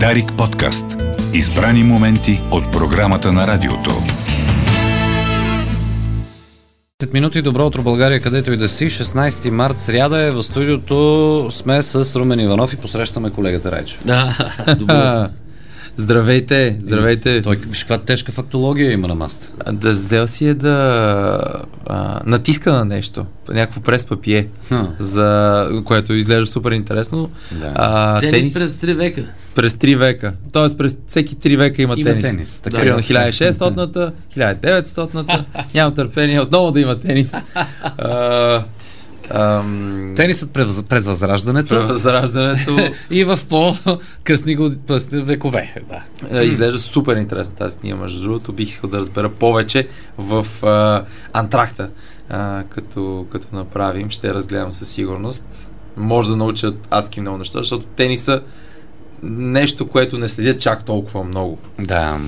Дарик подкаст. Избрани моменти от програмата на радиото. 10 минути добро утро България, където и да си. 16 март, сряда е в студиото. Сме с Румен Иванов и посрещаме колегата Райчо. Да, добро. Здравейте, здравейте. Той, виж каква тежка фактология има на маста. Да взел си е да а, натиска на нещо, някакво прес папие, Хм. за което изглежда супер интересно. Да. А, Тенис, през 3 века. през 3 века. Тоест през всеки 3 века има, Има тенис. тенис, така е. 1600-та, 1900-та. Нямам търпение отново да има тенис. А, ам, Тенисът през, през възраждането Превъзраждането и в по-късни векове. Да. Е, Изглежда супер интересна тази снима, между другото. Бих искал да разбера повече в а, антракта, а, като, като направим. Ще разгледам със сигурност. Може да науча адски много неща, защото тениса нещо, което не следят чак толкова много. да.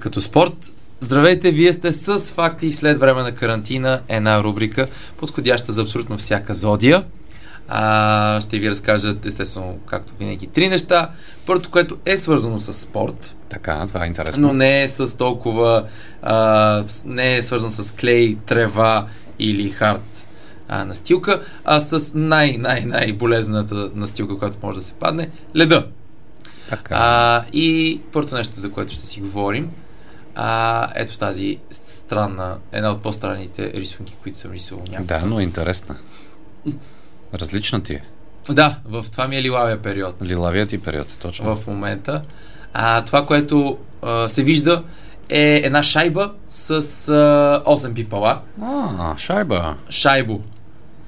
Като спорт, здравейте, вие сте с факти след време на карантина, една рубрика, подходяща за абсолютно всяка зодия. А, ще ви разкажа, естествено, както винаги, три неща. Първото, което е свързано с спорт, Така, това е интересно. но не е с толкова, а, не е свързан с клей, трева или хард а, настилка, а с най-най-най болезната настилка, която може да се падне, леда. Така. А, и първото нещо, за което ще си говорим, а, ето тази странна, една от по-странните рисунки, които съм рисувал някога. Да, но е интересна. Различна ти е. Да, в това ми е лилавия период. Лилавият ти период е точно. в момента. А, това, което а, се вижда е една шайба с а, 8 пипала. А, шайба. Шайбо.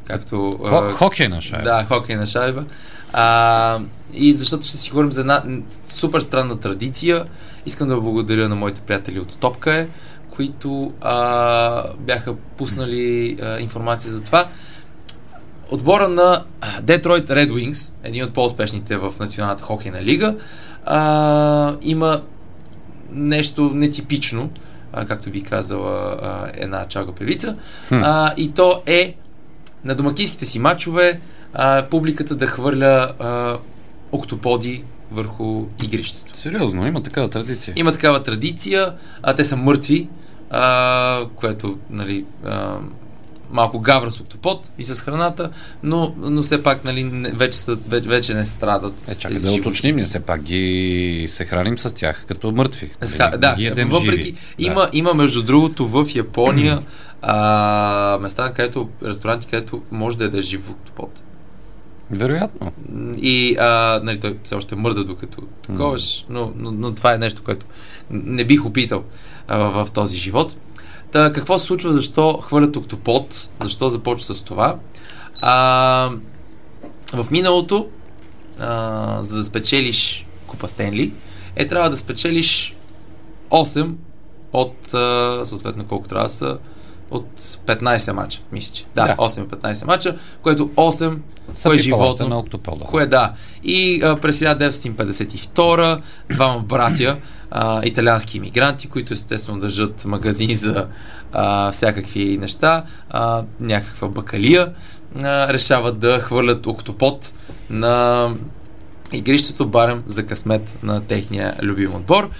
Както... а, Хо- хокейна шайба. Да, хокейна шайба. А, и защото ще си говорим за една супер странна традиция. Искам да благодаря на моите приятели от Топка е, които а, бяха пуснали а, информация за това. Отбора на Detroit Red Wings, един от по-успешните в Националната хокейна лига, а, има нещо нетипично, а, както би казала а, една чалга певица. Хм. А, и то е на домакинските си матчове а, публиката да хвърля а, октоподи върху игрището. Сериозно, има такава традиция. Има такава традиция, а те са мъртви, а, което, нали, а, малко гавра с октопод и с храната, но, но все пак, нали, вече, са, вече, вече не страдат. Е, чакай да уточним, ние все пак ги се храним с тях, като мъртви. Нали, ха- да, ги ядем въпреки, живи. има, Да. има между другото в Япония а, места, където, ресторанти, където може да ядеш жив октопод. Вероятно. И а, нали, той все още мърда докато таковаш, но, но, но това е нещо, което не бих опитал а, в този живот. Та, какво се случва, защо хвърлят октопод, защо започва с това? А, в миналото, а, за да спечелиш Купа Стенли, е трябва да спечелиш 8 от, а, съответно колко трябва да са, от 15 мача, мисля, че. Да, Да. 8-15 мача, което 8 Са кое пипалата животно, на октопода. Кое да. И а, през 1952 двама братя, а, италиански иммигранти, които естествено държат магазини за а, всякакви неща, а, някаква бакалия, а, решават да хвърлят октопод на игрището барем за късмет на техния любим отбор.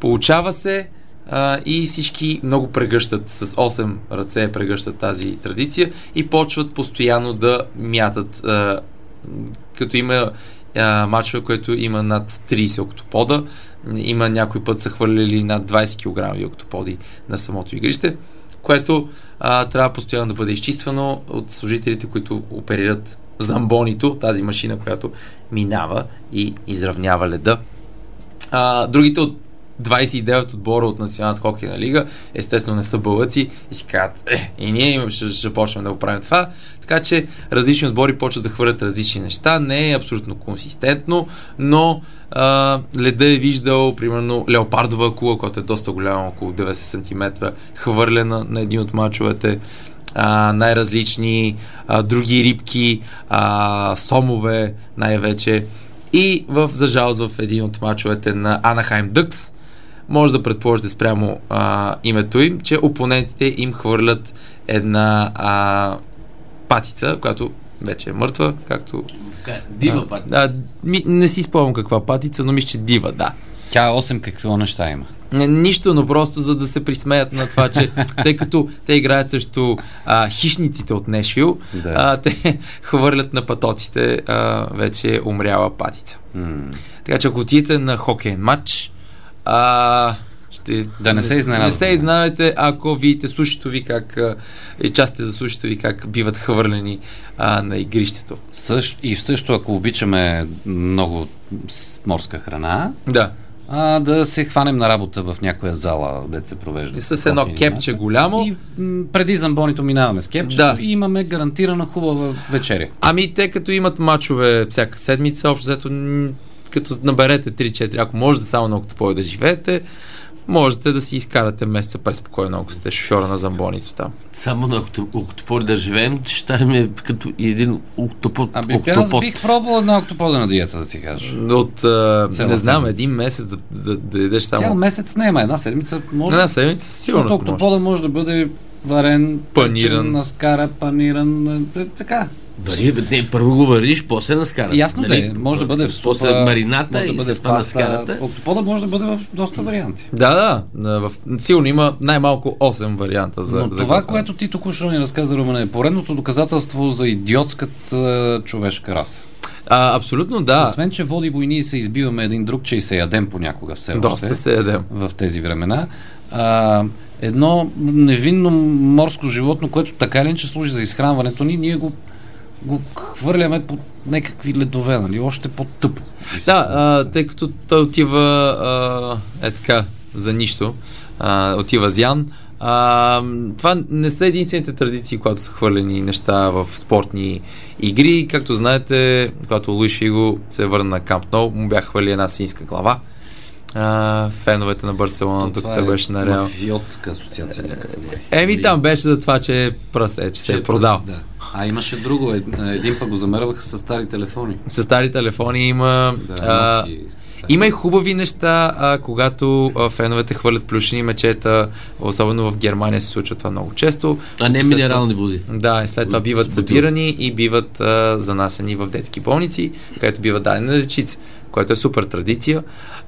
Получава се а, и всички много прегръщат с 8 ръце прегръщат тази традиция и почват постоянно да мятат а, като има а, мачове, което има над 30 октопода. Има някой път са хвърляли над 20 кг октоподи на самото игрище, което а, трябва постоянно да бъде изчиствано от служителите, които оперират замбонито, тази машина, която минава и изравнява леда. А, другите от 29 отбора от Националната хокейна лига, естествено не са бълъци и си казват, е, и ние ще, ще почнем да го правим това. Така че различни отбори почват да хвърлят различни неща. Не е абсолютно консистентно, но а, леда е виждал, примерно, леопардова акула, която е доста голяма, около 90 см, хвърлена на един от мачовете а, най-различни а, други рибки, а, сомове най-вече. И в, за жалост в един от мачовете на Анахайм Дъкс, може да предположите спрямо а, името им, че опонентите им хвърлят една а, патица, която вече е мъртва, както Дива пак. Да, ми, не си спомням каква патица, но мисля, че дива, да. Тя 8 какво неща има. Нищо, но просто за да се присмеят на това, че тъй като те играят също а, хищниците от Нешвил, Да. а, те хвърлят на патоците а, вече умряла патица. М. Така че ако отидете на хокейен матч, а, ще... Да не се изненадвате. Не се изненадвате, ако видите сушито ви как, и частите за сушито ви как биват хвърлени а, на игрището. Също, и също, ако обичаме много морска храна, Да. а, да се хванем на работа в някоя зала, де се провежда. И с едно кепче голямо. И м, преди замбонито минаваме с кепче Да. и имаме гарантирана хубава вечеря. Ами те като имат мачове всяка седмица, общо взето, като наберете 3-4, ако можете само на Октопой да живеете, можете да си изкарате месеца преспокойно, ако сте шофьора на замбонито там. Само на окто- октопод да живеем, че ще е като един октопод. Ами, аз бих пробвал една октопода на диета, да ти кажа. От, а, не знам, един месец да, да, да ядеш Цял само... месец не, ма една седмица може. Една седмица Защото сигурност може. октопода може да бъде варен, Паниран. печен, наскара, паниран, е, така. Вари, бе, не, първо го вариш, после наскарата. Ясно да е, може да бъде в После супа, марината може да и бъде в паста. Октопода може да бъде в доста варианти. Да, да, в, сигурно има най-малко 8 варианта за Но за това, готвене. което ти току-що ни разказа, Румен, е поредното доказателство за идиотската е, човешка раса. А, абсолютно да. Освен, че води войни и се избиваме един друг, че и се ядем понякога все Доста още се ядем. в тези времена. А, едно невинно морско животно, което така или иначе служи за изхранването ни, ние го, го хвърляме по някакви ледове, нали? Още по-тъпо. Да, а, тъй като той отива а, е така, за нищо, а, отива зян. А, това не са единствените традиции, когато са хвърлени неща в спортни игри. Както знаете, когато Луиш Фиго се върна на Камп Ноу, му бяха хвърли една свинска глава. А, феновете на Барселона, докато беше на Реал. Мафиотска асоциация. някаква. Еми там беше за това, че е пръсе, че се е продал. Да. А имаше друго. Ед- Един пък го замерваха с стари телефони. С стари телефони има... Да, а, Nokia. Има и хубави неща, а, когато а, феновете хвърлят плюшени мечета, особено в Германия се случва това много често. А не След минерални води. Да, и след това биват събирани и биват а, занасени в детски болници, където биват дадени на дечица, което е супер традиция.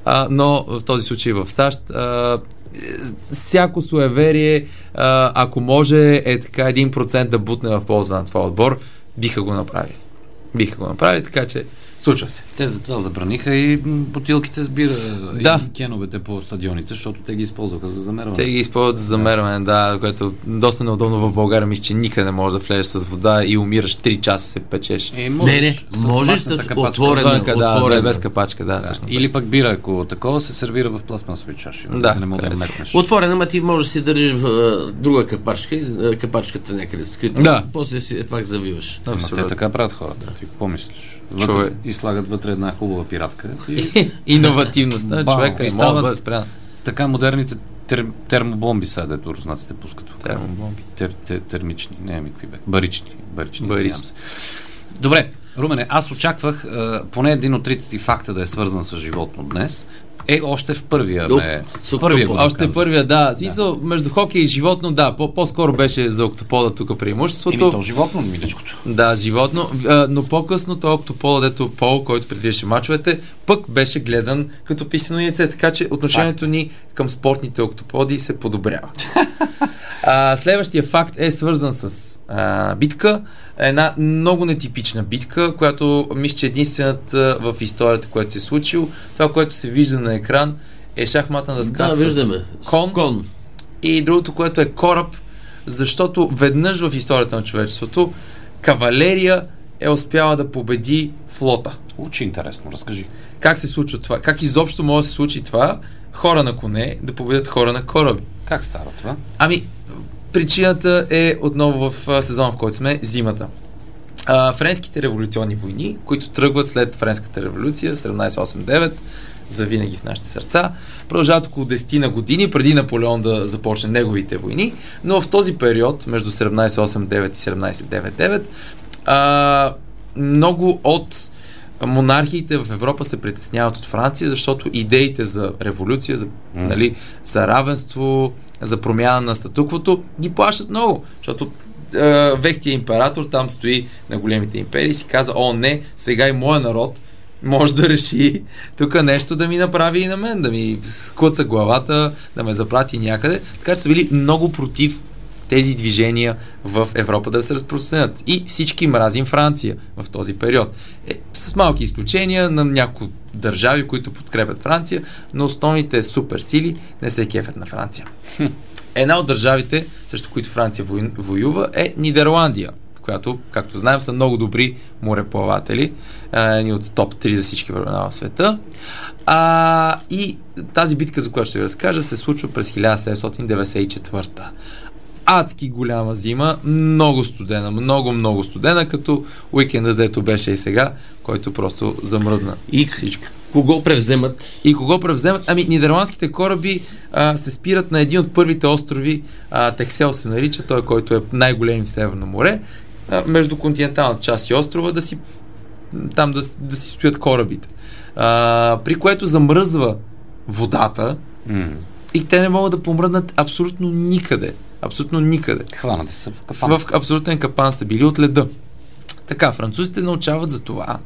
А, но в този случай в САЩ а, всяко суеверие, а, ако може е така 1% да бутне в полза на това отбор, биха го направили. Биха го направили, така че случва се. Те затова забраниха и бутилките с бира Да. и кеновете по стадионите, защото те ги използваха за замерване. Те ги използват за замерване, да, което доста неудобно в България. Мисля, че никъде не можеш да влезеш с вода и умираш 3 часа се печеш. Е, Не, не, можеш с капачка. отворена- Отвънка, да, отворена. да, без капачка, да. Да. всъщност. Или пък бира, ако такова се сервира в пластмасови чаши. Да, не мога да метнеш. Отворена, ма ти можеш да си държиш в друга капачка, капачката някъде скрита. Да. После си пак завиваш. Ама те Абсолютно. така правят хората. Ти какво мислиш? Вътре, Човек. Слагат вътре една хубава пиратка. И Иновативността Бам, човека и и може да бъде спряна. така модерните тер, термобомби сега, дето руснаците пускат. Термобомби. Тер, тер, термични, не ми какви бе. Барични. Барични. Барични. Добре, Румене, аз очаквах а, поне един от трите ти факта да е свързан с животно днес. Е, още в първия Оп, ме... с Първия го. Още доказа. първия, да. В Смисъл, между хокей и животно, да, по- по-скоро беше за октопола тук Еми, преимуществото. то животно, миличкото. Да, животно. А, но по-късно то октопола, дето Пол, който предвиждаше мачовете, пък беше гледан като писано яйце. Така че отношението ни към спортните октоподи се подобрява. А, следващия факт е свързан с а, битка. Една много нетипична битка, която мисля, че е единствената в историята, която се е случил. Това, което се вижда на екран е шахматна дъска Да, с виждаме. кон, Кон. и другото, което е кораб, защото веднъж в историята на човечеството кавалерия е успяла да победи флота. Учи интересно, разкажи. Как се случва това? Как изобщо може да се случи това? Хора на коне да победят хора на кораби. Как става това? Ами, причината е отново в сезона, в който сме, зимата. А, френските революционни войни, които тръгват след Френската революция, 1789, за винаги в нашите сърца, продължават около 10 на години преди Наполеон да започне неговите войни, но в този период, между 1789 и 1799, а, много от монархиите в Европа се притесняват от Франция, защото идеите за революция, за, нали, за равенство, за промяна на статуквото ги плащат много, защото а, вехтия император там стои на големите империи и си каза, о не, сега и моя народ може да реши тук нещо да ми направи и на мен, да ми скуца главата, да ме запрати някъде. Така че са били много против тези движения в Европа да се разпространят. И всички мразим Франция в този период. Е, с малки изключения на някои държави, които подкрепят Франция, но основните суперсили не се кефят на Франция. Една от държавите, срещу които Франция воюва, е Нидерландия, която, както знаем, са много добри мореплаватели, едни от топ 3 за всички времена в света. А, и тази битка, за която ще ви разкажа, се случва през 1794 адски голяма зима, много студена, много, много студена, като уикенда, дето беше и сега, който просто замръзна и всичко. Кого превземат? И кого превземат? Ами, нидерландските кораби а, се спират на един от първите острови, а, Тексел се нарича, той, който е най-голем в Северно море, между континенталната част и острова, да си там да, да си стоят корабите. А, при което замръзва водата mm. и те не могат да помръднат абсолютно никъде. Абсолютно никъде. Хванати са в капан. В абсолютен капан са били от леда. Така, французите научават за това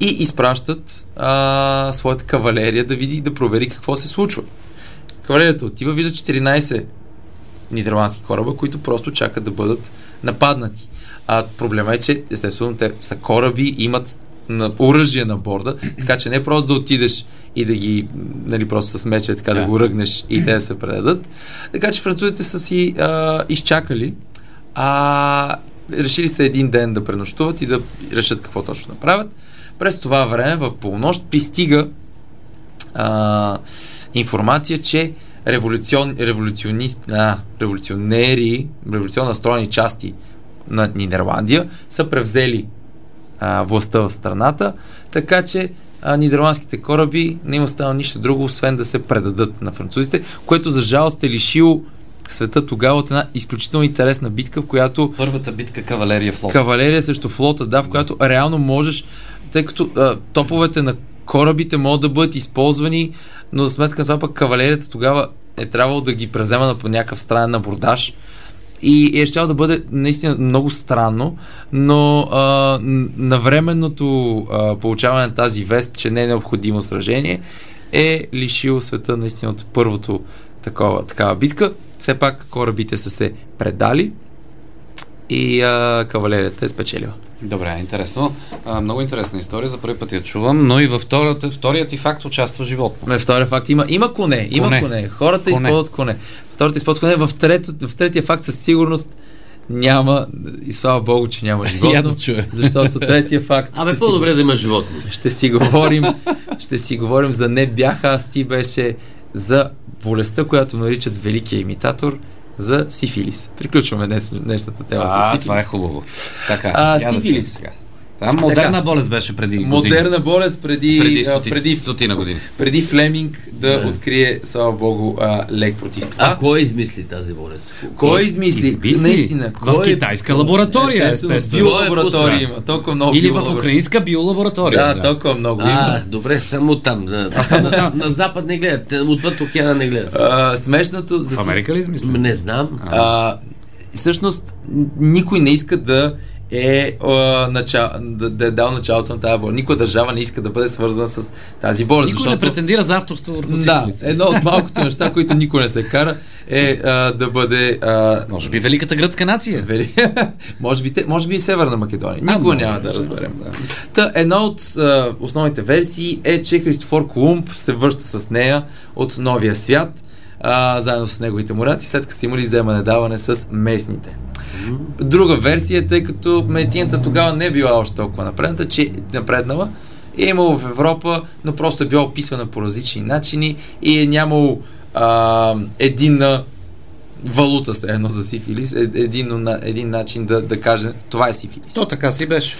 и изпращат а, своята кавалерия да види и да провери какво се случва. Кавалерията отива, вижда 14 нидерландски кораба, които просто чакат да бъдат нападнати. А проблема е, че естествено те са кораби, имат на оръжие на борда, така че не просто да отидеш и да ги, нали, просто с мече така да, да го ръгнеш и те да се предадат. Така че французите са си а, изчакали, а решили се един ден да пренощуват и да решат какво точно да правят. През това време в полунощ пристига а, информация, че революцион, революционист, а, революционери, революционно настроени части на Нидерландия са превзели а, властта в страната, така че а, нидерландските кораби не има става нищо друго, освен да се предадат на французите, което за жалост е лишило света тогава от една изключително интересна битка, в която... Първата битка кавалерия флота. Кавалерия срещу флота, да, в която реално можеш, тъй като а, топовете на корабите могат да бъдат използвани, но за сметка на това пък кавалерията тогава е трябвало да ги презема на по някакъв странен абордаж и е ще да бъде наистина много странно, но а, навременното а, получаване на тази вест, че не е необходимо сражение, е лишило света наистина от първото такова, такава битка. Все пак корабите са се предали и а, кавалерията е спечелила. Добре, интересно. А, много интересна история, за първи път я чувам, но и във втората, вторият ти факт участва животно. Не, втория факт има, има коне, има коне. коне. Хората коне. използват коне. Втората използват коне. В, трето, в третия факт със сигурност няма, и слава Богу, че няма животно. да чуя. Защото третия факт. Абе, по-добре си, да има животно. Ще си говорим, ще си говорим за не бяха, аз ти беше за болестта, която наричат великия имитатор за сифилис. Приключваме днес, днешната тема а, за сифилис. това е хубаво. Така, а, сифилис. Да това модерна така, болест беше преди години. Модерна болест преди, преди, стоти, преди, стотина години. Преди Флеминг да, да. открие, слава богу, а, лек против това. А кой измисли тази болест? Кой, кой измисли? измисли? Наистина. В кой... китайска лаборатория, естествено. естествено. Биолаборатория има. Толкова много Или в украинска биолаборатория. Да, да, толкова много а, има. добре, само там. На, а само там. На, на запад не гледат, отвъд океана не гледат. А, смешното... За... В Америка ли измисли? Не знам. А, всъщност, никой не иска да е а, начал, да, да е дал началото на тази болест. Никоя държава не иска да бъде свързана с тази болест. Никой защото... не претендира за авторство върху Да, едно от малкото неща, които никой не се кара, е а, да бъде... А... Може би Великата гръцка нация. Вели... може, би, те, може би и Северна Македония. Никога няма да разберем. Да. Та, една от а, основните версии е, че Христофор Колумб се връща с нея от Новия свят, а, заедно с неговите мораци, след като са имали вземане-даване с местните. Друга версия, тъй като медицината тогава не е била още толкова напредната, че напреднала, е имало в Европа, но просто е била описвана по различни начини и е нямало а, единна валута се едно за сифилис, е, един, един начин да, да каже това е сифилис. То така си беше.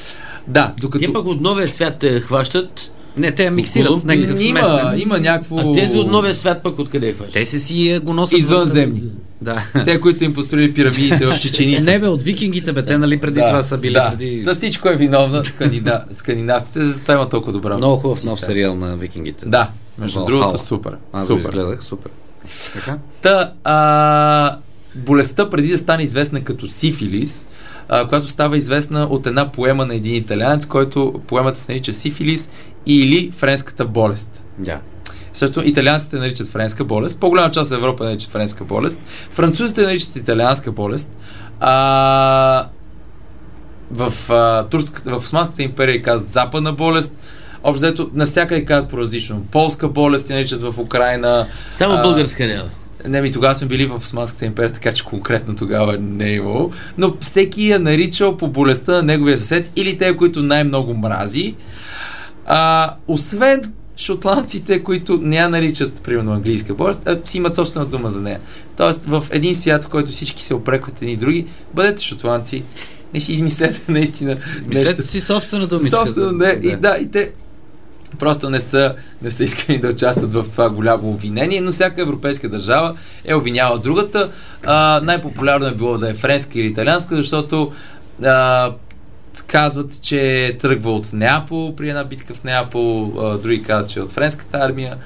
Да, докато... Те пък от новия свят те хващат не, те миксират с някакъв има, местен. има някакво... А тези от новия свят пък откъде е хващат? Те се си е, го носят. Извънземни. Да. Те, които са им построили пирамидите в Чеченица. Не бе, от викингите, бе, те нали преди да, това са били. Да, преди... да всичко е виновна скандина... скандинавците, за това има толкова добра. Много хубав нов сериал на викингите. Да, между Валхала. другото супер. Аз супер. го изгледах, супер. Така? Та, а, болестта преди да стане известна като сифилис, а, която става известна от една поема на един италианец, който поемата се нарича сифилис или френската болест. Да. Също италианците наричат френска болест, по-голяма част от Европа наричат френска болест, французите наричат италианска болест, а, в, а, турската, в Османската империя казват западна болест, общо навсякъде казват по-различно. Полска болест я наричат в Украина. Само а, българска няма. Не, ми тогава сме били в Османската империя, така че конкретно тогава не е имало. Но всеки я наричал по болестта на неговия съсед или те, които най-много мрази. А, освен шотландците, които не я наричат, примерно, английска болест, а си имат собствена дума за нея. Тоест, в един свят, в който всички се опрекват едни и други, бъдете шотландци и си измислете наистина Мислете си собствена думичка. Собствено, не, и да, и те просто не са, не са искани да участват в това голямо обвинение, но всяка европейска държава е обвиняла другата. А, най-популярно е било да е френска или италианска, защото а, казват, че тръгва от Неапол при една битка в Неапол, а, други казват, че е от френската армия,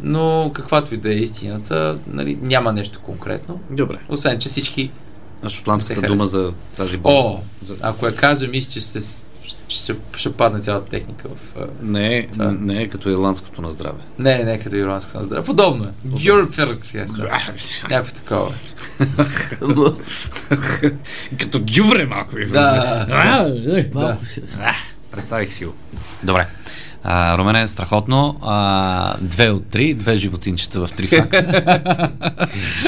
но каквато и да е истината, нали, няма нещо конкретно. Добре. Освен, че всички А шотландската се дума за тази болест. О, За- ако я кажа, мисля, че ще, ще, ще падне цялата техника в... Не е, Това. не е като ирландското на здраве. Не, не като ирландска на здраве. Подобно е. Някакво такова. като гюбре малко ви. Да. Представих си го. Добре. А, Румене, страхотно. А, две от три, две животинчета в три факта.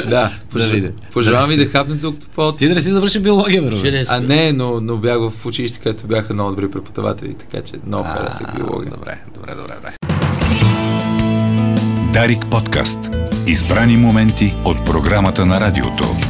Да. видим. Пожелавам ви да хапнем докато по Ти да не си завърши биология, не А не, но, но бях в училище, където бяха много добри преподаватели, така че много харесах биология. Добре, добре, добре, добре. Дарик подкаст. Избрани моменти от програмата на радиото.